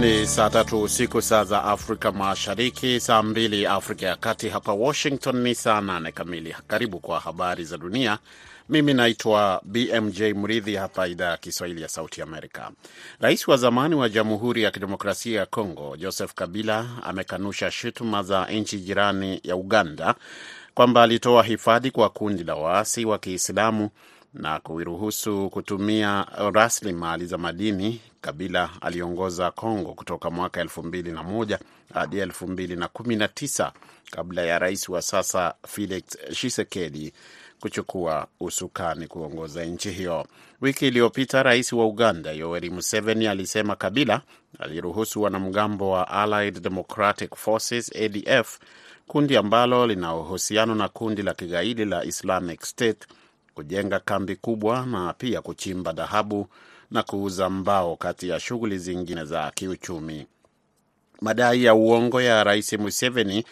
Ni saa tatu usiku saa za Afrika Mashariki, saa mbili Afrika ya Kati. Hapa Washington ni saa nane kamili. Karibu kwa habari za dunia. Mimi naitwa BMJ Mridhi, hapa idhaa ya Kiswahili ya Sauti Amerika. Rais wa zamani wa Jamhuri ya Kidemokrasia ya Kongo Joseph Kabila amekanusha shutuma za nchi jirani ya Uganda kwamba alitoa hifadhi kwa kundi la waasi wa Kiislamu na kuiruhusu kutumia rasilimali za madini. Kabila aliongoza Kongo kutoka mwaka elfu mbili na moja hadi elfu mbili na kumi na tisa kabla ya rais wa sasa Felix Tshisekedi kuchukua usukani kuongoza nchi hiyo. Wiki iliyopita rais wa Uganda Yoweri Museveni alisema Kabila aliruhusu wanamgambo wa Allied Democratic Forces ADF, kundi ambalo lina uhusiano na kundi la kigaidi la Islamic State kujenga kambi kubwa na pia kuchimba dhahabu na kuuza mbao kati ya shughuli zingine za kiuchumi. Madai ya uongo ya rais Museveni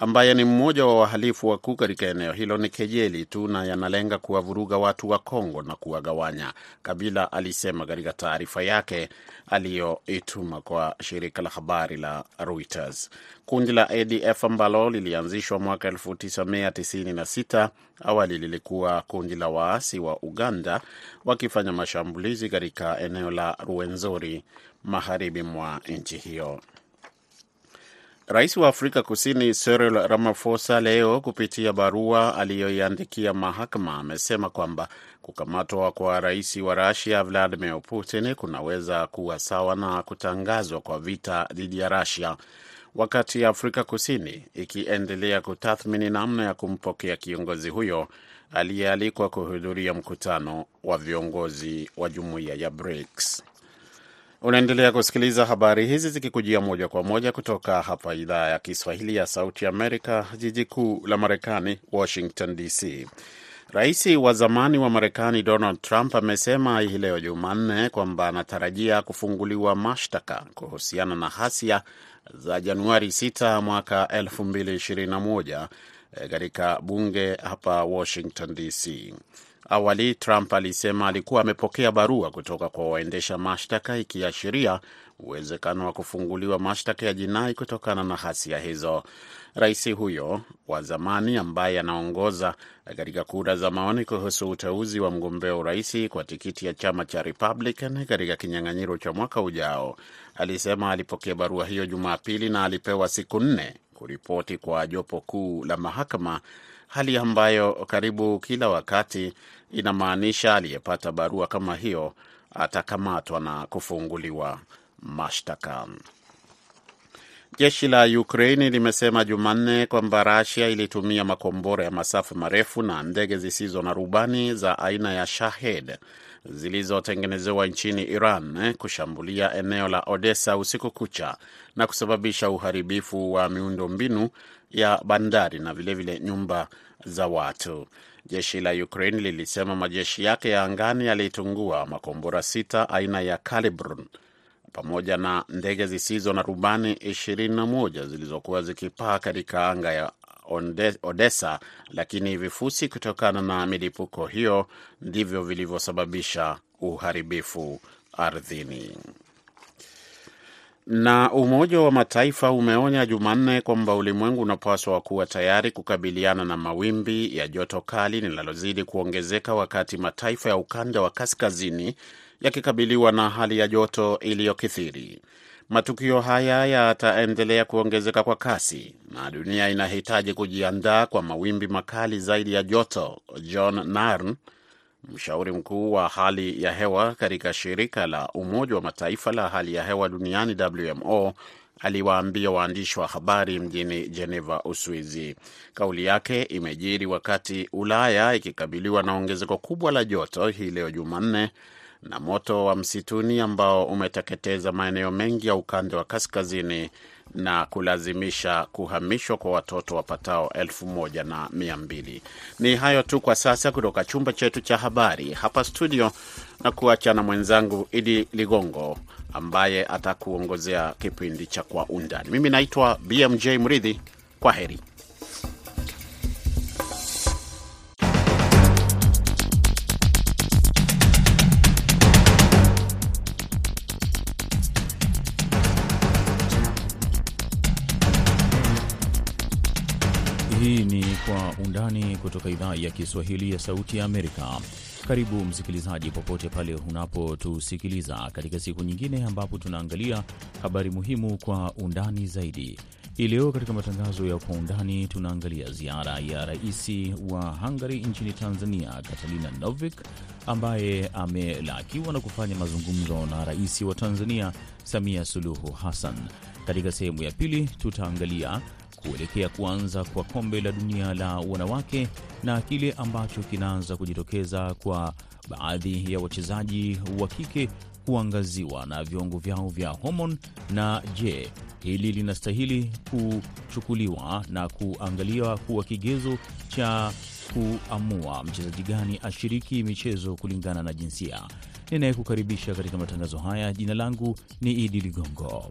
ambaye ni mmoja wa wahalifu wakuu katika eneo hilo ni kejeli tu na yanalenga kuwavuruga watu wa Kongo na kuwagawanya, Kabila alisema katika taarifa yake aliyoituma kwa shirika la habari la Reuters. Kundi la ADF ambalo lilianzishwa mwaka 1996 awali lilikuwa kundi la waasi wa Uganda wakifanya mashambulizi katika eneo la Ruwenzori magharibi mwa nchi hiyo. Rais wa Afrika Kusini Cyril Ramaphosa leo kupitia barua aliyoiandikia mahakama amesema kwamba kukamatwa kwa rais wa Rusia Vladimir Putin kunaweza kuwa sawa na kutangazwa kwa vita dhidi ya Rusia, wakati Afrika Kusini ikiendelea kutathmini namna ya kumpokea kiongozi huyo aliyealikwa kuhudhuria mkutano wa viongozi wa jumuiya ya BRICS. Unaendelea kusikiliza habari hizi zikikujia moja kwa moja kutoka hapa idhaa ya Kiswahili ya Sauti Amerika, jiji kuu la Marekani, Washington DC. Rais wa zamani wa Marekani Donald Trump amesema hii leo Jumanne kwamba anatarajia kufunguliwa mashtaka kuhusiana na ghasia za Januari 6 mwaka 2021 katika bunge hapa Washington DC. Awali Trump alisema alikuwa amepokea barua kutoka kwa waendesha mashtaka ikiashiria uwezekano wa kufunguliwa mashtaka ya jinai kutokana na ghasia hizo. Rais huyo wa zamani ambaye anaongoza katika kura za maoni kuhusu uteuzi wa mgombea urais kwa tikiti ya chama cha Republican katika kinyang'anyiro cha mwaka ujao alisema alipokea barua hiyo Jumapili na alipewa siku nne kuripoti kwa jopo kuu la mahakama, hali ambayo karibu kila wakati inamaanisha aliyepata barua kama hiyo atakamatwa na kufunguliwa mashtaka. Jeshi la Ukraini limesema Jumanne kwamba Rasia ilitumia makombora ya masafa marefu na ndege zisizo na rubani za aina ya Shahed zilizotengenezewa nchini Iran kushambulia eneo la Odessa usiku kucha na kusababisha uharibifu wa miundo mbinu ya bandari na vilevile vile nyumba za watu. Jeshi la Ukraine lilisema majeshi yake ya angani yalitungua makombora sita aina ya Kalibr pamoja na ndege zisizo na rubani 21 zilizokuwa zikipaa katika anga ya Odessa, lakini vifusi kutokana na milipuko hiyo ndivyo vilivyosababisha uharibifu ardhini. Na Umoja wa Mataifa umeonya Jumanne kwamba ulimwengu unapaswa kuwa tayari kukabiliana na mawimbi ya joto kali linalozidi kuongezeka wakati mataifa ya ukanda wa kaskazini yakikabiliwa na hali ya joto iliyokithiri. Matukio haya yataendelea kuongezeka kwa kasi na dunia inahitaji kujiandaa kwa mawimbi makali zaidi ya joto. John Narn, mshauri mkuu wa hali ya hewa katika shirika la Umoja wa Mataifa la hali ya hewa duniani WMO, aliwaambia waandishi wa habari mjini Geneva, Uswizi. Kauli yake imejiri wakati Ulaya ikikabiliwa na ongezeko kubwa la joto hii leo Jumanne na moto wa msituni ambao umeteketeza maeneo mengi ya ukanda wa kaskazini na kulazimisha kuhamishwa kwa watoto wapatao elfu moja na mia mbili. Ni hayo tu kwa sasa kutoka chumba chetu cha habari hapa studio, na kuacha na mwenzangu Idi Ligongo ambaye atakuongozea kipindi cha Kwa Undani. Mimi naitwa BMJ Mridhi. Kwa heri. Kwa Undani kutoka idhaa ya Kiswahili ya Sauti ya Amerika. Karibu msikilizaji, popote pale unapotusikiliza katika siku nyingine ambapo tunaangalia habari muhimu kwa undani zaidi. Hii leo katika matangazo ya Kwa Undani tunaangalia ziara ya rais wa Hungary nchini Tanzania, Katalina Novik, ambaye amelakiwa na kufanya mazungumzo na rais wa Tanzania, Samia Suluhu Hassan. Katika sehemu ya pili tutaangalia kuelekea kuanza kwa kombe la dunia la wanawake na kile ambacho kinaanza kujitokeza kwa baadhi ya wachezaji wa kike kuangaziwa na viwango vyao vya homon. Na je, hili linastahili kuchukuliwa na kuangaliwa kuwa kigezo cha kuamua mchezaji gani ashiriki michezo kulingana na jinsia? Ninayekukaribisha katika matangazo haya, jina langu ni Idi Ligongo.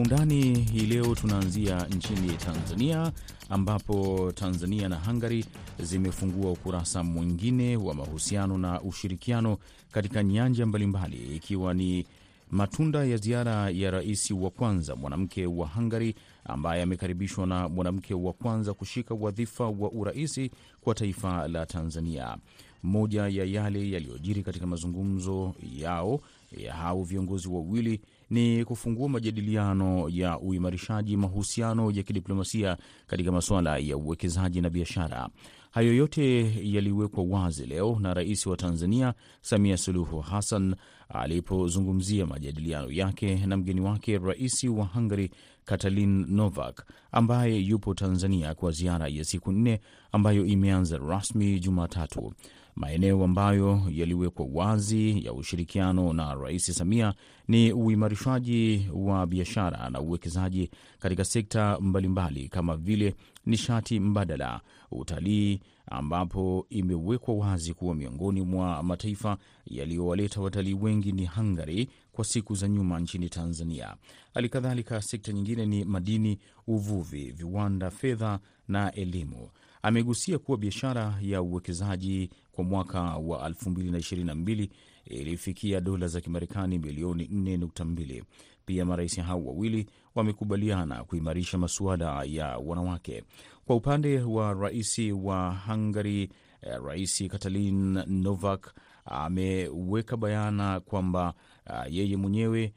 Undani hii leo tunaanzia nchini Tanzania ambapo Tanzania na Hungary zimefungua ukurasa mwingine wa mahusiano na ushirikiano katika nyanja mbalimbali ikiwa ni matunda ya ziara ya rais wa kwanza mwanamke wa Hungary ambaye amekaribishwa na mwanamke wa kwanza kushika wadhifa wa uraisi kwa taifa la Tanzania. Moja ya yale yaliyojiri katika mazungumzo yao ya hao viongozi wawili ni kufungua majadiliano ya uimarishaji mahusiano ya kidiplomasia katika masuala ya uwekezaji na biashara. Hayo yote yaliwekwa wazi leo na rais wa Tanzania Samia Suluhu Hassan alipozungumzia majadiliano yake na mgeni wake rais wa Hungary Katalin Novak ambaye yupo Tanzania kwa ziara ya siku nne ambayo imeanza rasmi Jumatatu. Maeneo ambayo yaliwekwa wazi ya ushirikiano na Rais Samia ni uimarishaji wa biashara na uwekezaji katika sekta mbalimbali kama vile nishati mbadala, utalii, ambapo imewekwa wazi kuwa miongoni mwa mataifa yaliyowaleta watalii wengi ni Hungary kwa siku za nyuma nchini Tanzania. Hali kadhalika sekta nyingine ni madini, uvuvi, viwanda, fedha na elimu. Amegusia kuwa biashara ya uwekezaji kwa mwaka wa 2022 ilifikia dola za Kimarekani milioni 4.2. Pia marais hao wawili wamekubaliana kuimarisha masuala ya wanawake. Kwa upande wa rais wa Hungary, Rais Katalin Novak ameweka bayana kwamba uh, yeye mwenyewe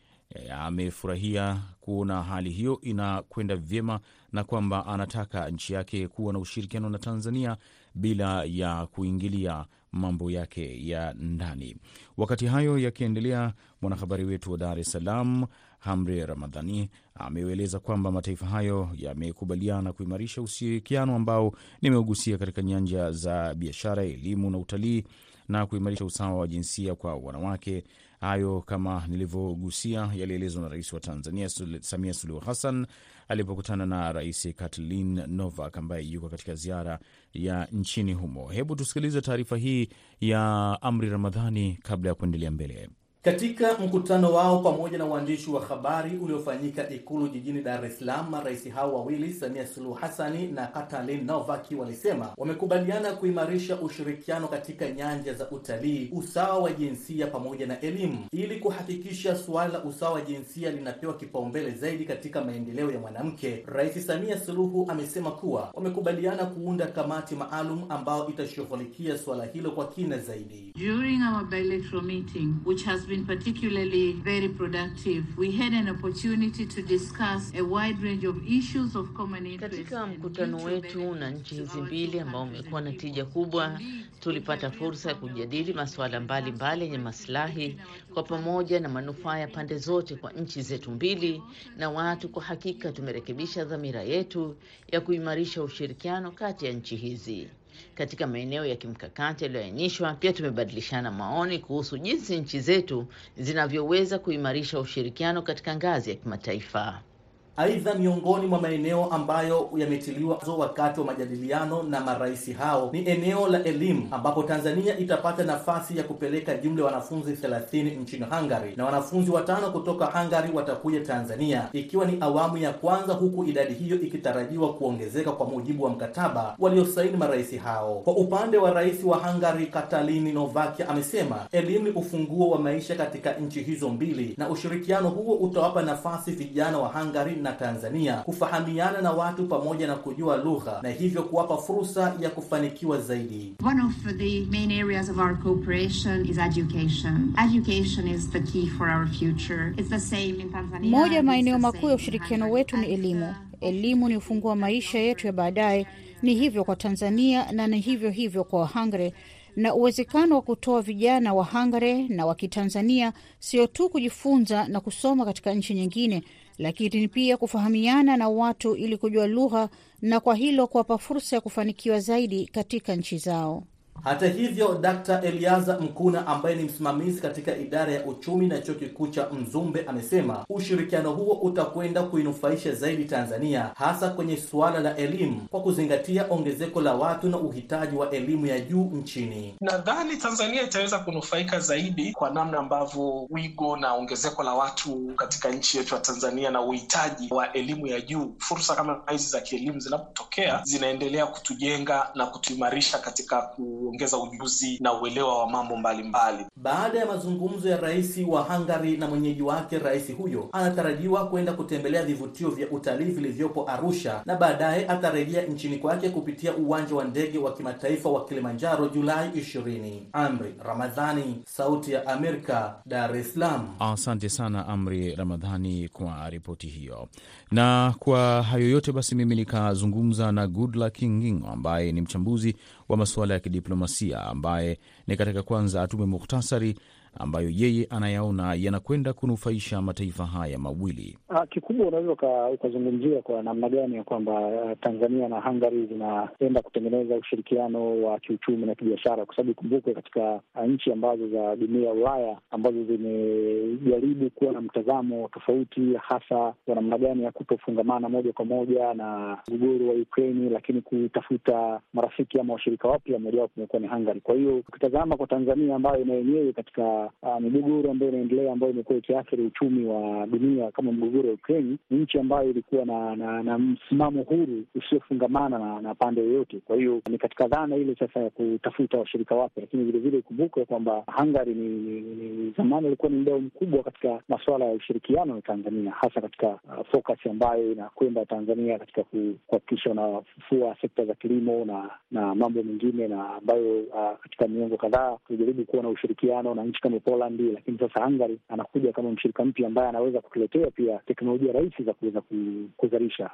amefurahia kuona hali hiyo inakwenda vyema na kwamba anataka nchi yake kuwa na ushirikiano na Tanzania bila ya kuingilia mambo yake ya ndani. Wakati hayo yakiendelea, mwanahabari wetu wa Dar es Salaam Hamre Ramadhani ameueleza kwamba mataifa hayo yamekubaliana kuimarisha ushirikiano ambao nimeugusia katika nyanja za biashara, elimu na utalii na kuimarisha usawa wa jinsia kwa wanawake. Hayo kama nilivyogusia yalielezwa na rais wa Tanzania Samia Suluhu Hassan alipokutana na rais Katalin Novak ambaye yuko katika ziara ya nchini humo. Hebu tusikilize taarifa hii ya Amri Ramadhani kabla ya kuendelea mbele. Katika mkutano wao pamoja na waandishi wa habari uliofanyika Ikulu jijini Dar es Salaam, marais hao wawili Samia Suluhu Hassani na Katalin Novaki walisema wamekubaliana kuimarisha ushirikiano katika nyanja za utalii, usawa wa jinsia pamoja na elimu, ili kuhakikisha suala la usawa wa jinsia linapewa kipaumbele zaidi katika maendeleo ya mwanamke. Rais Samia Suluhu amesema kuwa wamekubaliana kuunda kamati maalum ambayo itashughulikia suala hilo kwa kina zaidi. During our bilateral meeting, which has been particularly very productive, we had an opportunity to discuss a wide range of issues of common interest. Katika mkutano wetu na nchi hizi mbili ambao umekuwa na tija kubwa, tulipata fursa ya kujadili masuala mbalimbali yenye maslahi kwa pamoja na manufaa ya pande zote kwa nchi zetu mbili na watu. Kwa hakika tumerekebisha dhamira yetu ya kuimarisha ushirikiano kati ya nchi hizi katika maeneo ya kimkakati yaliyoainishwa. Pia tumebadilishana maoni kuhusu jinsi nchi zetu zinavyoweza kuimarisha ushirikiano katika ngazi ya kimataifa. Aidha, miongoni mwa maeneo ambayo yametiliwa wakati wa majadiliano na marais hao ni eneo la elimu, ambapo Tanzania itapata nafasi ya kupeleka jumla ya wanafunzi 30 nchini Hungary na wanafunzi watano kutoka Hungary watakuja Tanzania, ikiwa ni awamu ya kwanza, huku idadi hiyo ikitarajiwa kuongezeka kwa mujibu wa mkataba waliosaini marais hao. Kwa upande wa rais wa Hungary Katalin Novakia amesema elimu ni ufunguo wa maisha katika nchi hizo mbili, na ushirikiano huo utawapa nafasi vijana wa Hungary na Tanzania kufahamiana na watu pamoja na kujua lugha na hivyo kuwapa fursa ya kufanikiwa zaidi. One of the main areas of our cooperation is education. Education is the key for our future. It's the same in Tanzania. Moja ya maeneo makuu ya ushirikiano wetu ni elimu. Elimu ni ufunguo wa maisha yetu ya baadaye. Ni hivyo kwa Tanzania na ni hivyo hivyo kwa Hungary na uwezekano wa kutoa vijana wa Hangare na wa Kitanzania sio tu kujifunza na kusoma katika nchi nyingine, lakini pia kufahamiana na watu ili kujua lugha na kwa hilo kuwapa fursa ya kufanikiwa zaidi katika nchi zao. Hata hivyo, Dr. Eliaza Mkuna ambaye ni msimamizi katika idara ya uchumi na chuo kikuu cha Mzumbe amesema ushirikiano huo utakwenda kuinufaisha zaidi Tanzania hasa kwenye suala la elimu kwa kuzingatia ongezeko la watu na uhitaji wa elimu ya juu nchini. Nadhani Tanzania itaweza kunufaika zaidi kwa namna ambavyo wigo na ongezeko la watu katika nchi yetu ya Tanzania na uhitaji wa elimu ya juu, fursa kama hizi za kielimu zinapotokea, zinaendelea kutujenga na kutuimarisha katika ku ongeza ujuzi na uelewa wa mambo mbalimbali. Baada ya mazungumzo ya rais wa Hungary na mwenyeji wake, rais huyo anatarajiwa kwenda kutembelea vivutio vya utalii vilivyopo Arusha na baadaye atarejea nchini kwake kupitia uwanja wa ndege wa kimataifa wa Kilimanjaro Julai 20. Amri Ramadhani, Sauti ya Amerika, Dar es Salaam. Asante sana Amri Ramadhani kwa ripoti hiyo. Na kwa hayo yote basi, mimi nikazungumza na Goodluck Ngingo ambaye ni mchambuzi wa masuala ya kidiplomasia ambaye ni katika kwanza atume muhtasari ambayo yeye anayaona yanakwenda kunufaisha mataifa haya mawili. Kikubwa unaweza ukazungumzia kwa namna gani ya kwamba Tanzania na Hungary zinaenda kutengeneza ushirikiano wa kiuchumi na kibiashara, kwa sababu ikumbukwe, katika nchi ambazo za jumuiya ya Ulaya ambazo zimejaribu kuwa na mtazamo tofauti, hasa wa namna gani ya kutofungamana moja kwa moja na mgogoro wa Ukraini, lakini kutafuta marafiki ama washirika wapya, mojawapo umekuwa ni Hungary. Kwa hiyo ukitazama kwa Tanzania ambayo na yenyewe katika Uh, migogoro ambayo inaendelea ambayo imekuwa ikiathiri uchumi wa dunia kama mgogoro wa Ukraini, ni nchi ambayo ilikuwa na na, na msimamo huru usiofungamana na, na pande yoyote. Kwa hiyo ni katika dhana ile sasa ya kutafuta washirika wapya, lakini vilevile ikumbuke kwamba Hungary ni, ni, ni zamani ilikuwa ni mdau mkubwa katika masuala ya ushirikiano na Tanzania, hasa katika uh, focus ambayo inakwenda Tanzania katika kuhakikisha unafufua sekta za kilimo na na mambo mengine na ambayo uh, katika miongo kadhaa tulijaribu kuwa na ushirikiano na nchi kama Poland, lakini sasa Hungary anakuja kama mshirika mpya ambaye anaweza kutuletea pia teknolojia rahisi za kuweza kuzalisha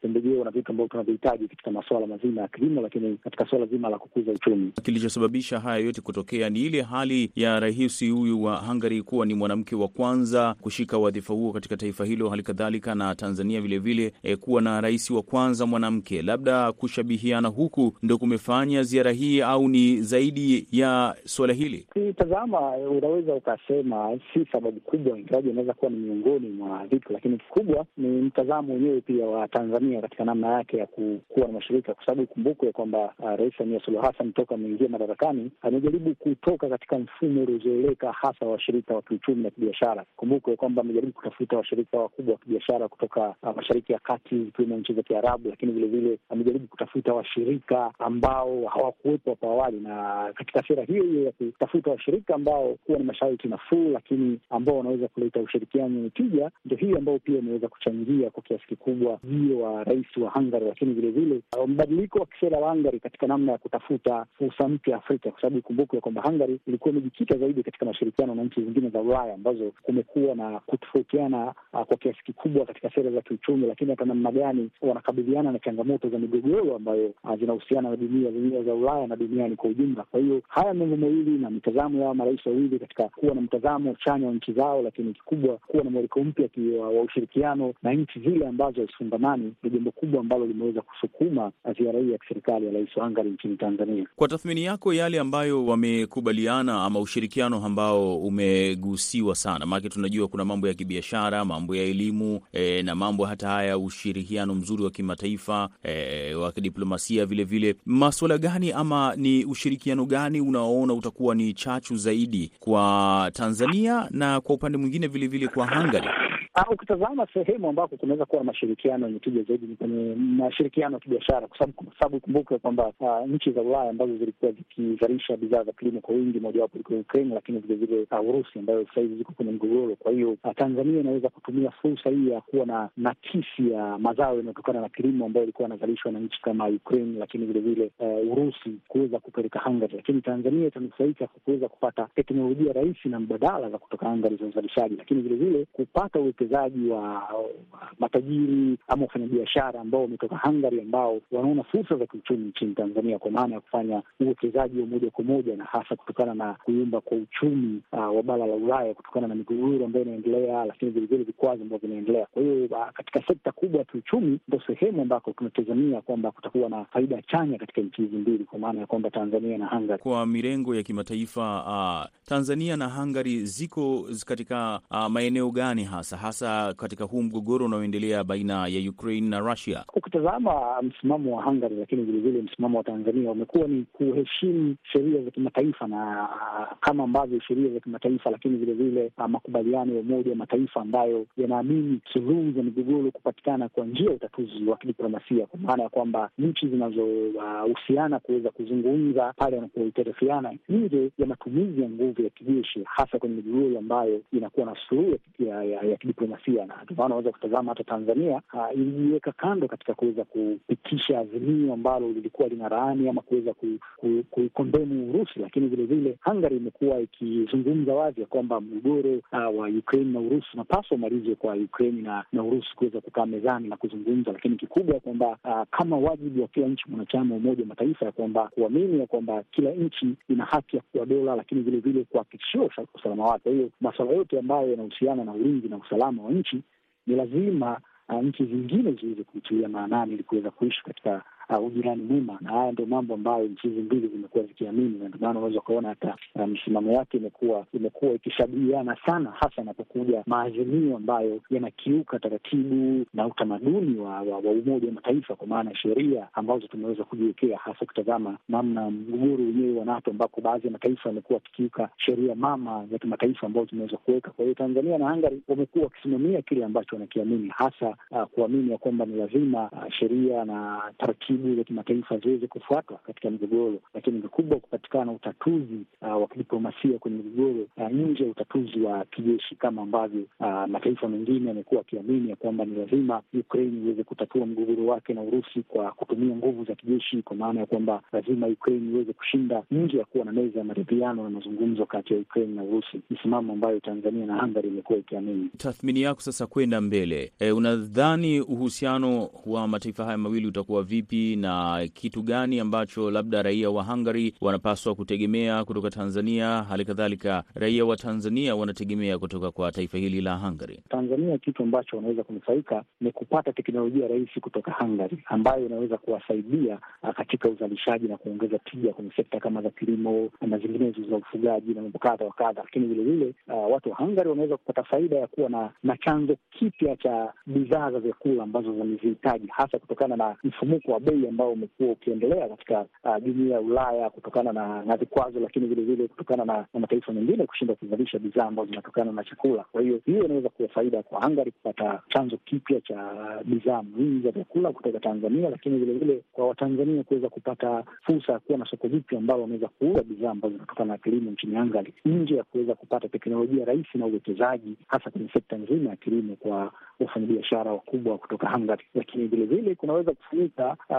pembejeo uh, na vitu ambavyo tunavyohitaji katika masuala mazima ya kilimo, lakini katika suala zima la kukuza uchumi. Kilichosababisha haya yote kutokea ni ile hali ya rais huyu wa Hungary kuwa ni mwanamke wa kwanza kushika wadhifa huo katika taifa hilo, hali kadhalika na Tanzania vilevile vile, e, kuwa na rais wa kwanza mwanamke. Labda kushabihiana huku ndo kumefanya ziara hii au ni zaidi ya suala hili? Tazama, unaweza ukasema si sababu kubwa, ingawaji inaweza kuwa ni miongoni mwa vitu, lakini kikubwa ni mtazamo wenyewe pia wa Tanzania katika namna yake ya kuwa na mashirika, kwa sababu ikumbukwe kwamba uh, Rais Samia Suluhu Hassan toka ameingia madarakani amejaribu kutoka katika mfumo uliozoeleka hasa washirika wa kiuchumi na kibiashara. Kumbukwe kwamba amejaribu kutafuta washirika wakubwa wa kibiashara kutoka uh, Mashariki ya Kati zikiwemo nchi za Kiarabu, lakini vilevile amejaribu kutafuta washirika ambao hawakuwepo hapo awali, na katika sera hiyo hiyo ya kutafuta washirika ambao kuwa ni masharti nafuu, lakini ambao wanaweza kuleta ushirikiano wenye tija, ndio hiyo ambao pia imeweza kuchangia kwa kiasi kikubwa ujio wa rais wa Hungary, lakini vilevile mbadiliko wa kisera wa Hungary katika namna ya kutafuta fursa mpya Afrika, kwa sababu ikumbukwe kwamba Hungary ilikuwa imejikita zaidi katika mashirikiano na nchi zingine za Ulaya ambazo kumekuwa na kutofautiana kwa kiasi kikubwa katika sera za kiuchumi, lakini hata namna gani wanakabiliana na changamoto za migogoro ambayo ambayo zinahusiana na dunia zenyewe za Ulaya na duniani kwa ujumla. Kwa hiyo haya mambo mawili na mitazamo ya marais wawili katika kuwa na mtazamo chanya wa nchi zao, lakini kikubwa kuwa na mwelekeo mpya wa ushirikiano na nchi zile ambazo hazifungamani ni jambo kubwa ambalo limeweza kusukuma ziara hii ya kiserikali ya rais wa Hungary nchini Tanzania. Kwa tathmini yako, yale ambayo wamekubaliana ama ushirikiano ambao umegusiwa sana, maanake tunajua kuna mambo ya kibiashara, mambo ya elimu e, na mambo hata haya ushirikiano mzuri wa kimataifa e, wa kidiplomasia vilevile, maswala gani ama ni ushirikiano gani unaoona utakuwa ni chachu zaidi kwa Tanzania na kwa upande mwingine vilevile kwa Hungary? Ukitazama sehemu ambako kunaweza kuwa na mashirikiano yenye tija zaidi ni kwenye mashirikiano ya kibiashara, kwa sababu ikumbuke kwamba uh, nchi za Ulaya ambazo zilikuwa zikizalisha bidhaa za kilimo kwa wingi, mojawapo ilikuwa Ukraine, lakini vilevile uh, Urusi ambayo sasa ziko kwenye mgogoro. Kwa hiyo Tanzania inaweza kutumia fursa hii ya kuwa na nakisi ya mazao yanayotokana na kilimo ambayo ilikuwa yanazalishwa na nchi kama Ukraine, lakini vilevile uh, Urusi kuweza kupeleka Hungary, lakini Tanzania itanufaika kwa kuweza kupata teknolojia rahisi na mbadala za kutoka Hungary za uzalishaji, lakini vilevile kupata uwekezaji wa matajiri ama wafanyabiashara ambao wametoka Hungary ambao wanaona fursa za kiuchumi nchini Tanzania kwa maana ya kufanya uwekezaji wa moja kwa moja na hasa kutokana na kuyumba kwa uchumi uh, wa bara la Ulaya kutokana na migogoro ambayo inaendelea, lakini vilevile vikwazo ambavyo vinaendelea. Kwa hiyo uh, katika sekta kubwa ya kiuchumi ndo sehemu ambako tunatazamia kwamba kutakuwa na faida chanya katika nchi hizi mbili, kwa maana ya kwamba Tanzania na Hungary. Kwa mirengo ya kimataifa uh, Tanzania na Hungary ziko katika uh, maeneo gani hasa hasa katika huu mgogoro unaoendelea baina ya Ukraine na Russia? Ukitazama msimamo wa Hungary, lakini vilevile msimamo wa Tanzania umekuwa ni kuheshimu sheria za kimataifa na kama ambavyo sheria za kimataifa, lakini vilevile makubaliano ya Umoja wa Mataifa ambayo yanaamini suluhu za migogoro kupatikana kwa njia ya utatuzi wa kidiplomasia, kwa maana ya kwamba nchi zinazohusiana uh, kuweza kuzungumza pale wanapohitarifiana nje ya matumizi ya nguvu ya kijeshi, hasa kwenye migogoro ambayo inakuwa na suluhu ya, ya, ya kidiplomasia na ndio maana unaweza kutazama hata Tanzania uh, ilijiweka kando katika kuweza kupitisha azimio ambalo lilikuwa lina laani ama kuweza kuikondemu Urusi, lakini vilevile Hungary imekuwa ikizungumza wazi ya kwamba mgogoro uh, wa Ukraine na Urusi unapaswa umalizwe kwa Ukraine na, na Urusi kuweza kukaa mezani na kuzungumza, lakini kikubwa kwamba uh, kama wajibu wa kila nchi mwanachama wa Umoja wa Mataifa ya kwamba kuamini ya kwamba kila nchi ina haki ya kuwa dola, lakini vilevile kuhakikishia usalama wake. Kwa hiyo masuala yote ambayo yanahusiana na ulinzi na usalama wa nchi ni lazima uh, nchi zingine ziweze kuitilia maanani ili kuweza kuishi katika uh, ujirani mwema, na haya ndio mambo ambayo nchi hizi mbili zimekuwa zikiamini, na ndio maana unaweza ukaona hata msimamo um, yake imekuwa imekuwa ikishabihiana sana, hasa yanapokuja maazimio ambayo yanakiuka taratibu na utamaduni wa, wa, wa Umoja wa Mataifa, kwa maana ya sheria ambazo tumeweza kujiwekea, hasa ukitazama namna mgogoro wenyewe wa NATO ambako baadhi ya mataifa yamekuwa akikiuka sheria mama za kimataifa ambazo zimeweza kuweka. Kwa hiyo Tanzania na Hungary wamekuwa wakisimamia kile ambacho wanakiamini, hasa uh, kuamini ya kwamba ni lazima uh, sheria na taratibu za kimataifa ziweze kufuatwa katika migogoro, lakini vikubwa kupatikana utatuzi uh, wa kidiplomasia kwenye migogoro uh, nje ya utatuzi wa kijeshi, kama ambavyo uh, mataifa mengine yamekuwa akiamini ya kwamba ni lazima Ukraine iweze kutatua mgogoro wake na Urusi kwa kutumia nguvu za kijeshi, kwa maana ya kwamba lazima Ukraine iweze kushinda nje ya kuwa na meza ya maridhiano na mazungumzo kati ya Ukraine na Urusi, msimamo ambayo Tanzania na Hungary imekuwa ikiamini. Tathmini yako sasa kwenda mbele, e, unadhani uhusiano wa mataifa haya mawili utakuwa vipi na kitu gani ambacho labda raia wa Hungary wanapaswa kutegemea kutoka Tanzania, hali kadhalika raia wa Tanzania wanategemea kutoka kwa taifa hili la Hungary? Tanzania kitu ambacho wanaweza kunufaika ni kupata teknolojia rahisi kutoka Hungary ambayo inaweza kuwasaidia katika uzalishaji na kuongeza tija kwenye sekta kama za kilimo na zinginezo za ufugaji na mambo kadha wa kadha, lakini vilevile uh, watu wa Hungary wanaweza kupata faida ya kuwa na, na chanzo kipya cha bidhaa za vyakula ambazo wamezihitaji hasa kutokana na mfumuko wa ambao umekuwa ukiendelea katika jumuia uh, ya Ulaya kutokana na na vikwazo, lakini vilevile kutokana na, na mataifa mengine kushindwa kuzalisha bidhaa ambazo zinatokana na chakula. Kwa hiyo hiyo inaweza kuwa faida kwa Hungary kupata chanzo kipya cha bidhaa muhimu za vyakula kutoka Tanzania, lakini vilevile kwa Watanzania kuweza kupata fursa ya kuwa na soko jipya ambalo wanaweza kuuza bidhaa ambazo zinatokana na kilimo nchini Hungary, nje ya kuweza kupata teknolojia rahisi na uwekezaji hasa kwenye sekta nzima ya kilimo kwa wafanyabiashara wakubwa kutoka Hungary, lakini vilevile kunaweza kufanyika uh,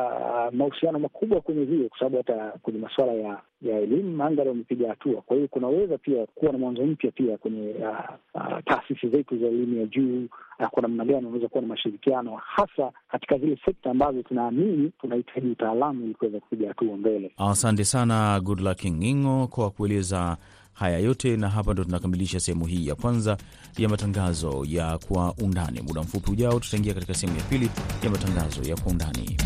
mahusiano makubwa kwenye hiyo, kwa sababu hata kwenye masuala ya ya elimu Hungary wamepiga hatua. Kwa hiyo kunaweza pia kuwa na mwanzo mpya pia kwenye uh, uh, taasisi zetu za elimu ya juu uh, kwa namna gani unaweza kuwa na mashirikiano hasa katika zile sekta ambazo tunaamini tunahitaji utaalamu ili kuweza kupiga hatua mbele. Asante sana Goodluck Ngingo kwa kueleza haya yote, na hapa ndo tunakamilisha sehemu hii ya kwanza ya matangazo ya Kwa Undani. Muda mfupi ujao, tutaingia katika sehemu ya pili ya matangazo ya Kwa Undani.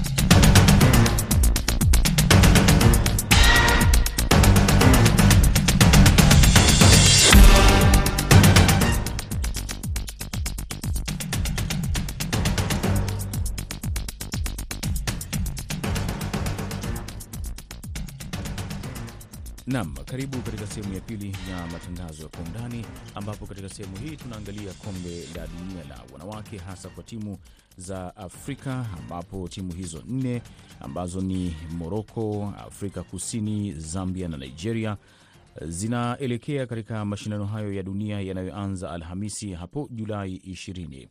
Nam, karibu katika sehemu ya pili ya matangazo ya kwa undani, ambapo katika sehemu hii tunaangalia kombe la dunia la wanawake, hasa kwa timu za Afrika, ambapo timu hizo nne ambazo ni Moroko, Afrika Kusini, Zambia na Nigeria zinaelekea katika mashindano hayo ya dunia yanayoanza Alhamisi hapo Julai 20.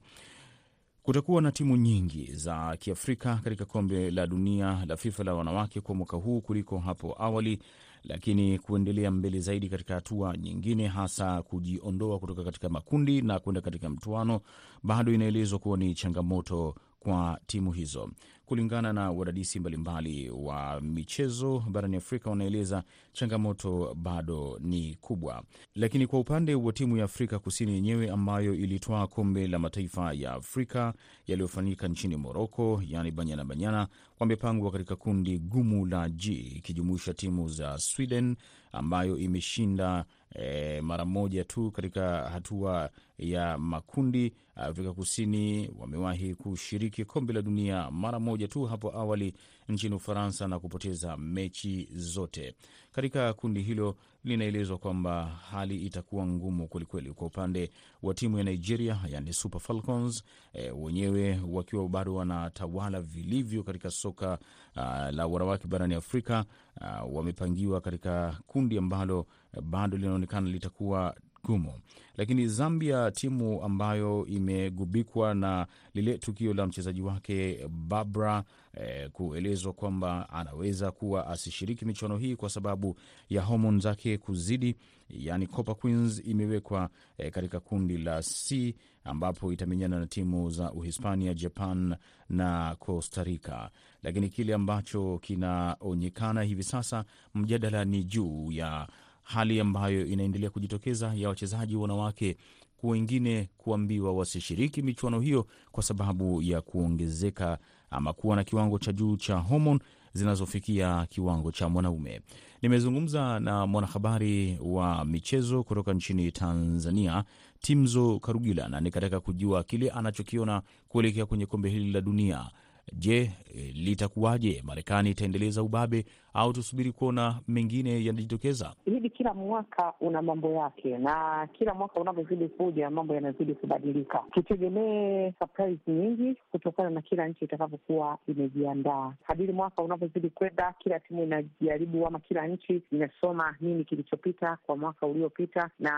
Kutakuwa na timu nyingi za Kiafrika katika kombe la dunia la FIFA la wanawake kwa mwaka huu kuliko hapo awali, lakini kuendelea mbele zaidi katika hatua nyingine, hasa kujiondoa kutoka katika makundi na kwenda katika mtuano, bado inaelezwa kuwa ni changamoto kwa timu hizo. Kulingana na wadadisi mbalimbali wa michezo barani Afrika, wanaeleza changamoto bado ni kubwa. Lakini kwa upande wa timu ya Afrika Kusini yenyewe ambayo ilitwaa kombe la mataifa ya Afrika yaliyofanyika nchini Moroko, yaani Banyana Banyana, wamepangwa katika kundi gumu la G ikijumuisha timu za Sweden ambayo imeshinda E, mara moja tu katika hatua ya makundi. Afrika Kusini wamewahi kushiriki kombe la dunia mara moja tu hapo awali nchini Ufaransa na kupoteza mechi zote. Katika kundi hilo linaelezwa kwamba hali itakuwa ngumu kwelikweli kwa upande wa timu ya Nigeria, yani Super Falcons e, wenyewe wakiwa bado wanatawala vilivyo katika soka uh, la wanawake barani Afrika. Uh, wamepangiwa katika kundi ambalo bado linaonekana litakuwa gumu. Lakini Zambia, timu ambayo imegubikwa na lile tukio la mchezaji wake Barbara eh, kuelezwa kwamba anaweza kuwa asishiriki michuano hii kwa sababu ya homoni zake kuzidi, yani Copa Queens imewekwa eh, katika kundi la C ambapo itamenyana na timu za Uhispania, Japan na Costa Rica. Lakini kile ambacho kinaonekana hivi sasa, mjadala ni juu ya hali ambayo inaendelea kujitokeza ya wachezaji wanawake wengine kuambiwa wasishiriki michuano hiyo kwa sababu ya kuongezeka ama kuwa na kiwango cha juu cha homon zinazofikia kiwango cha mwanaume. Nimezungumza na mwanahabari wa michezo kutoka nchini Tanzania, Timzo Karugila, na nikataka kujua kile anachokiona kuelekea kwenye kombe hili la dunia. Je, litakuwaje? Marekani itaendeleza ubabe au tusubiri kuona mengine yanajitokeza? Hivi kila mwaka una mambo yake, na kila mwaka unavyozidi kuja mambo yanazidi kubadilika. Tutegemee surprise nyingi kutokana na kila nchi itakavyokuwa imejiandaa. Kadiri mwaka unavyozidi kwenda, kila timu inajaribu ama kila nchi inasoma nini kilichopita kwa mwaka uliopita, na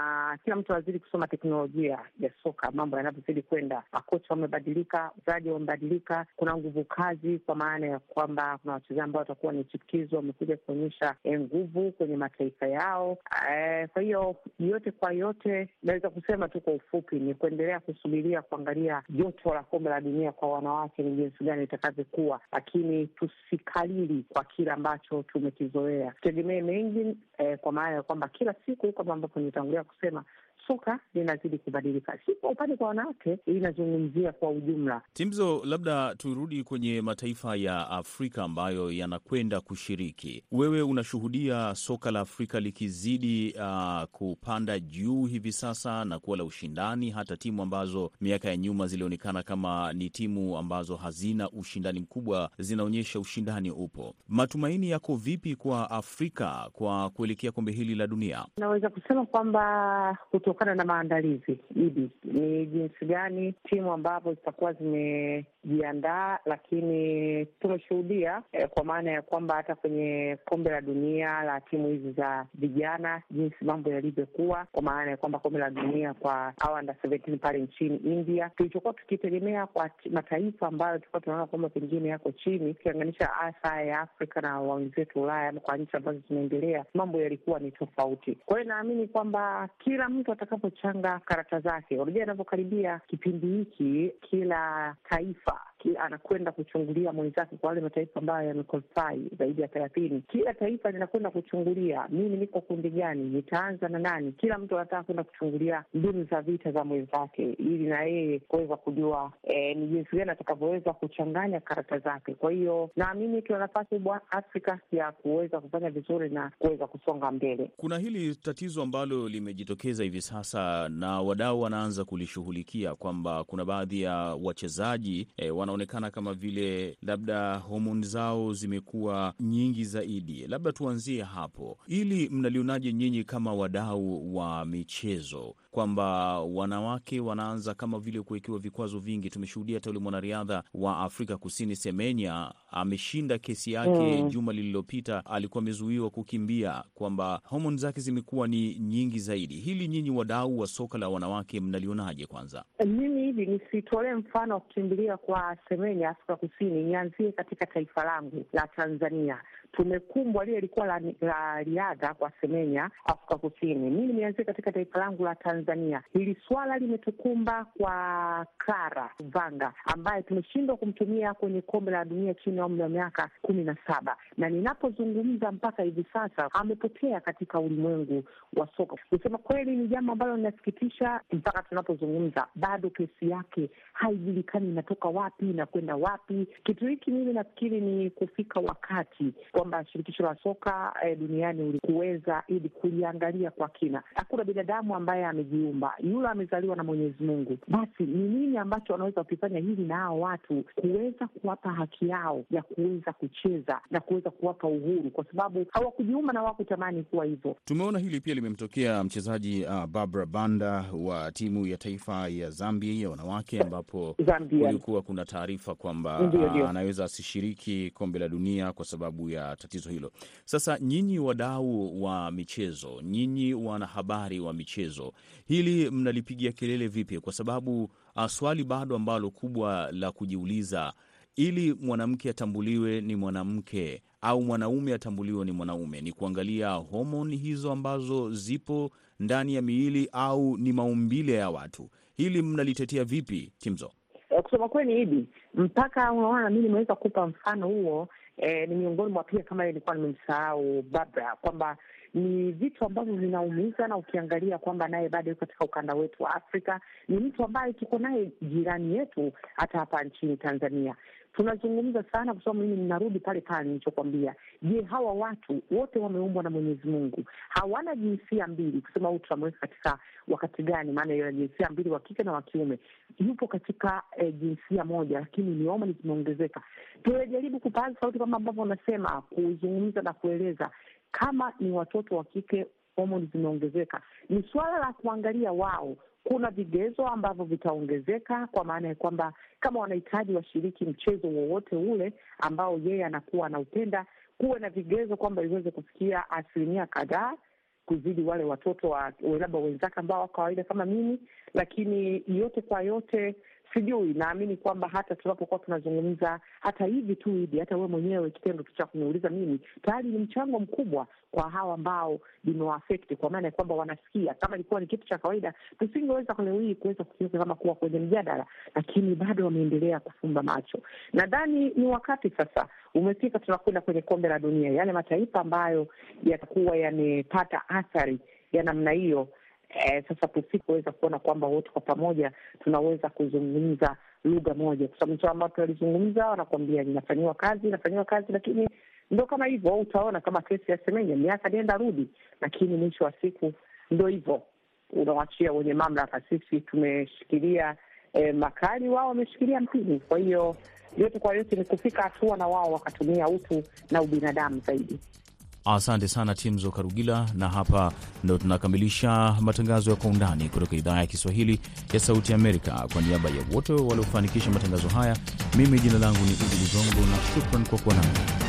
kila mtu anazidi kusoma teknolojia ya soka, mambo yanavyozidi kwenda. Makocha wamebadilika, wachezaji wamebadilika, kuna nguvu kazi, kwa maana ya kwamba kuna wachezaji ambao watakuwa ni chipukizi, wamekuja kuonyesha nguvu kwenye mataifa yao. E, kwa hiyo yote kwa yote, naweza kusema tu kwa ufupi ni kuendelea kusubiria kuangalia joto la kombe la dunia kwa wanawake ni jinsi gani itakavyokuwa, lakini tusikalili kwa kile ambacho tumekizoea, tutegemee mengi eh, kwa maana ya kwamba kila siku kama ambapo nitangulia kusema soka linazidi kubadilika, si kwa upande kwa wanawake, inazungumzia kwa ujumla. Timzo, labda turudi kwenye mataifa ya Afrika ambayo yanakwenda kushiriki. Wewe unashuhudia soka la Afrika likizidi uh, kupanda juu hivi sasa na kuwa la ushindani, hata timu ambazo miaka ya nyuma zilionekana kama ni timu ambazo hazina ushindani mkubwa zinaonyesha ushindani upo. Matumaini yako vipi kwa Afrika kwa kuelekea kombe hili la dunia? Naweza kusema kwamba kutokana na maandalizi idi, ni jinsi gani timu ambavyo zitakuwa zimejiandaa, lakini tumeshuhudia eh, kwa maana ya kwamba hata kwenye kombe la dunia la timu hizi za vijana jinsi mambo yalivyokuwa, kwa maana ya kwamba kombe la dunia kwa under 17 pale nchini India, tulichokuwa tukitegemea kwa mataifa ambayo tulikuwa tunaona kwamba pengine yako chini, ukianganisha hasa ya Afrika na wenzetu Ulaya ama kwa nchi ambazo zinaendelea, mambo yalikuwa ni tofauti. Kwa hiyo naamini kwamba kila mtu atakapochanga karata zake, unajua anavyokaribia kipindi hiki, kila taifa anakwenda kuchungulia mwenzake kwa wale mataifa ambayo yamequalify zaidi ya thelathini. Kila taifa linakwenda kuchungulia mimi niko kundi gani, nitaanza na nani. Kila mtu anataka kwenda kuchungulia mbinu za vita za mwenzake, ili na yeye kuweza kujua eh, ni jinsi gani atakavyoweza kuchanganya karata zake. Kwa hiyo naamini tuna nafasi kubwa Afrika ya kuweza kufanya vizuri na kuweza kusonga mbele. Kuna hili tatizo ambalo limejitokeza hivi sasa na wadau wanaanza kulishughulikia kwamba kuna baadhi ya wachezaji eh, wanaonekana kama vile labda homoni zao zimekuwa nyingi zaidi. Labda tuanzie hapo, ili mnalionaje nyinyi kama wadau wa michezo kwamba wanawake wanaanza kama vile kuwekewa vikwazo vingi? Tumeshuhudia hata yule mwanariadha wa Afrika Kusini Semenya ameshinda kesi yake mm. Juma lililopita alikuwa amezuiwa kukimbia, kwamba homoni zake zimekuwa ni nyingi zaidi. Hili nyinyi wadau wa soka la wanawake mnalionaje? Kwanza mimi hivi nisitolee mfano wa kukimbilia kwa Semenya Afrika Kusini, nianzie katika taifa langu la Tanzania. Tumekumbwa lile ilikuwa la, la riadha kwa Semenya Afrika Kusini. Mi nimeanzia katika taifa langu la Tanzania. Hili swala limetukumba kwa Clara Vanga ambaye tumeshindwa kumtumia kwenye kombe la dunia chini ya umri wa miaka kumi na saba, na ninapozungumza mpaka hivi sasa amepotea katika ulimwengu wa soka. Kusema kweli, ni jambo ambalo linasikitisha. Mpaka tunapozungumza bado kesi yake haijulikani inatoka wapi na kwenda wapi. Kitu hiki mimi nafikiri ni kufika wakati kwamba shirikisho la soka eh, duniani kuweza ili kuliangalia kwa kina. Hakuna binadamu ambaye amejiumba, yule amezaliwa na Mwenyezi Mungu. Basi ni nini ambacho wanaweza kukifanya hili na hao watu kuweza kuwapa haki yao ya kuweza kucheza na kuweza kuwapa uhuru, kwa sababu hawakujiumba na wakutamani kuwa hivyo. Tumeona hili pia limemtokea mchezaji uh, Barbara Banda wa timu ya taifa ya Zambia ya wanawake, ambapo kulikuwa kuna taarifa kwamba uh, anaweza asishiriki kombe la dunia kwa sababu ya tatizo hilo. Sasa nyinyi wadau wa michezo, nyinyi wanahabari wa michezo, hili mnalipigia kelele vipi? Kwa sababu uh, swali bado ambalo kubwa la kujiuliza, ili mwanamke atambuliwe ni mwanamke au mwanaume atambuliwe ni mwanaume, ni kuangalia homoni hizo ambazo zipo ndani ya miili au ni maumbile ya watu. Hili mnalitetea vipi, Timzo? Kusema kweli, Idi, mpaka unaona mi nimeweza kupa mfano huo eh, ni miongoni mwa pia kama nilikuwa nimemsahau Barbara kwamba ni vitu ambavyo vinaumiza, na ukiangalia kwamba naye bado yuko katika ukanda wetu wa Afrika, ni mtu ambaye tuko naye jirani yetu hata hapa nchini Tanzania tunazungumza sana kwa sababu mimi ninarudi pale pale nilichokwambia. Je, hawa watu wote wameumbwa na Mwenyezi Mungu, hawana jinsia mbili, kusema huyu tunamweka katika wakati gani? Maana ya jinsia mbili, wa kike na wa kiume, yupo katika eh, jinsia moja, lakini ni homoni zimeongezeka. Tunajaribu kupaza sauti kama ambavyo unasema, kuzungumza na kueleza kama ni watoto wa kike homoni zimeongezeka, ni suala la kuangalia wao kuna vigezo ambavyo vitaongezeka kwa maana ya kwamba kama wanahitaji washiriki mchezo wowote ule ambao yeye anakuwa anaupenda, kuwe na vigezo kwamba iweze kufikia asilimia kadhaa kuzidi wale watoto wa labda wenzake ambao wa kawaida kama mimi. Lakini yote kwa yote, sijui, naamini kwamba hata tunapokuwa tunazungumza hata hivi tu hivi, hata wewe mwenyewe kitendo tu cha kuniuliza mimi tayari ni mchango mkubwa kwa hawa ambao limewaafekti, kwa maana ya kwamba wanasikia. Kama ilikuwa ni kitu cha kawaida, tusingeweza leo hii kuweza kukiweka kama kuwa kwenye mjadala, lakini bado wameendelea kufumba macho. Nadhani ni wakati sasa umefika, tunakwenda kwenye kombe la dunia, yale mataifa ambayo yatakuwa yamepata athari ya namna hiyo. Eh, sasa tusikuweza kuona kwamba wote kwa pamoja tunaweza kuzungumza lugha moja, kwa sababu ambao tunalizungumza wanakuambia linafanyiwa kazi, inafanyiwa kazi, lakini ndo kama hivyo. Utaona kama kesi ya Semenya, miaka nenda rudi, lakini mwisho wa siku ndo hivyo, unawachia wenye mamlaka. Sisi tumeshikilia eh, makali, wao wameshikilia mpini. Kwa hiyo yote kwa yote ni kufika hatua na wao wakatumia utu na ubinadamu zaidi. Asante sana Timzo Karugila, na hapa ndo tunakamilisha matangazo ya Kwa Undani kutoka idhaa ya Kiswahili ya Sauti Amerika. Kwa niaba ya wote waliofanikisha matangazo haya, mimi jina langu ni Idi Ligongo na shukran kwa kuwa nami.